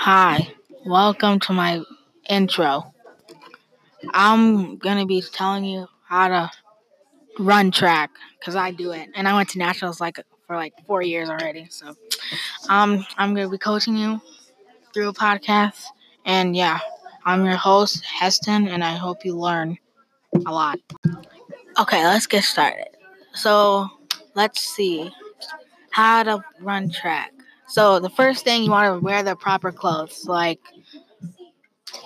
Hi, welcome to my intro. I'm gonna be telling you how to run track because I do it, and I went to nationals like for like four years already. So, um, I'm gonna be coaching you through a podcast, and yeah, I'm your host Heston, and I hope you learn a lot. Okay, let's get started. So, let's see how to run track. So the first thing you want to wear the proper clothes. Like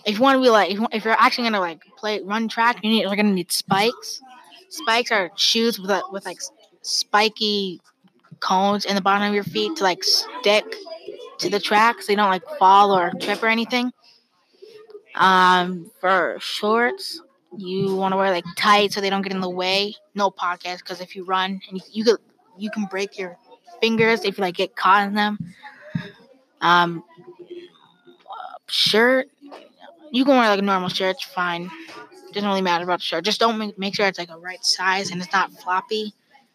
if you want to be like if, you're actually gonna like play run track, you need you're gonna need spikes. Spikes are shoes with a, with like spiky cones in the bottom of your feet to like stick to the track so you don't like fall or trip or anything. Um, for shorts, you want to wear like tight so they don't get in the way. No pockets because if you run and you, you could you can break your fingers if you like get caught in them. Um, shirt, you can wear like a normal shirt, it's fine. Doesn't really matter about the shirt. Just don't make, make sure it's like a right size and it's not floppy,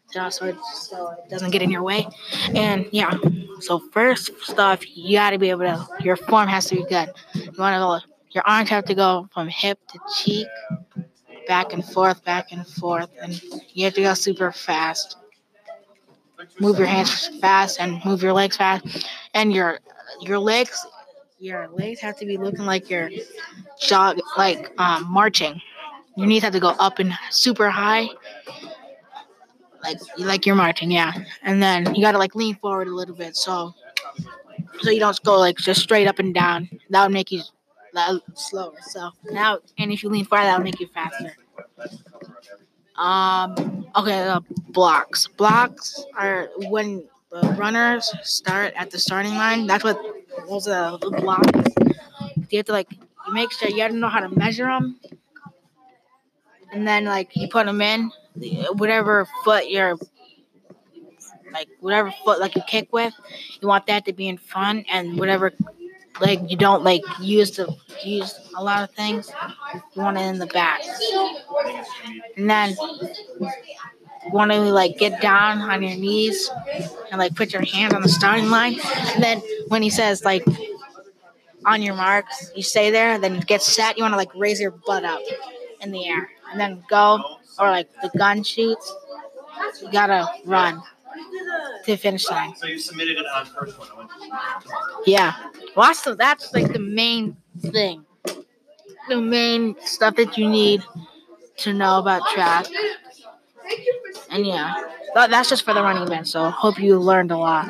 so, it, so it doesn't get in your way. And yeah, so first stuff, you got to be able to. Your form has to be good. You want to. Your arms have to go from hip to cheek, back and forth, back and forth, and you have to go super fast move your hands fast and move your legs fast, and your your legs your legs have to be looking like you're jog like um, marching. Your knees have to go up and super high, like like you're marching, yeah. And then you gotta like lean forward a little bit, so so you don't go like just straight up and down. That would make you slower. So now, and if you lean forward, that would make you faster. Um. Okay. Uh, blocks. Blocks are when the runners start at the starting line. That's what those are the blocks. You have to like make sure you have to know how to measure them, and then like you put them in whatever foot you're like whatever foot like you kick with. You want that to be in front, and whatever like you don't like use to use a lot of things. You want it in the back, and then want to like get down on your knees and like put your hand on the starting line, and then when he says like on your marks, you stay there. Then you get set. You want to like raise your butt up in the air, and then go or like the gun shoots. You gotta run to finish line. So you submitted it on first one. Yeah. Well, that's like the main thing. The main stuff that you need to know about track. And yeah, that's just for the running event. So hope you learned a lot.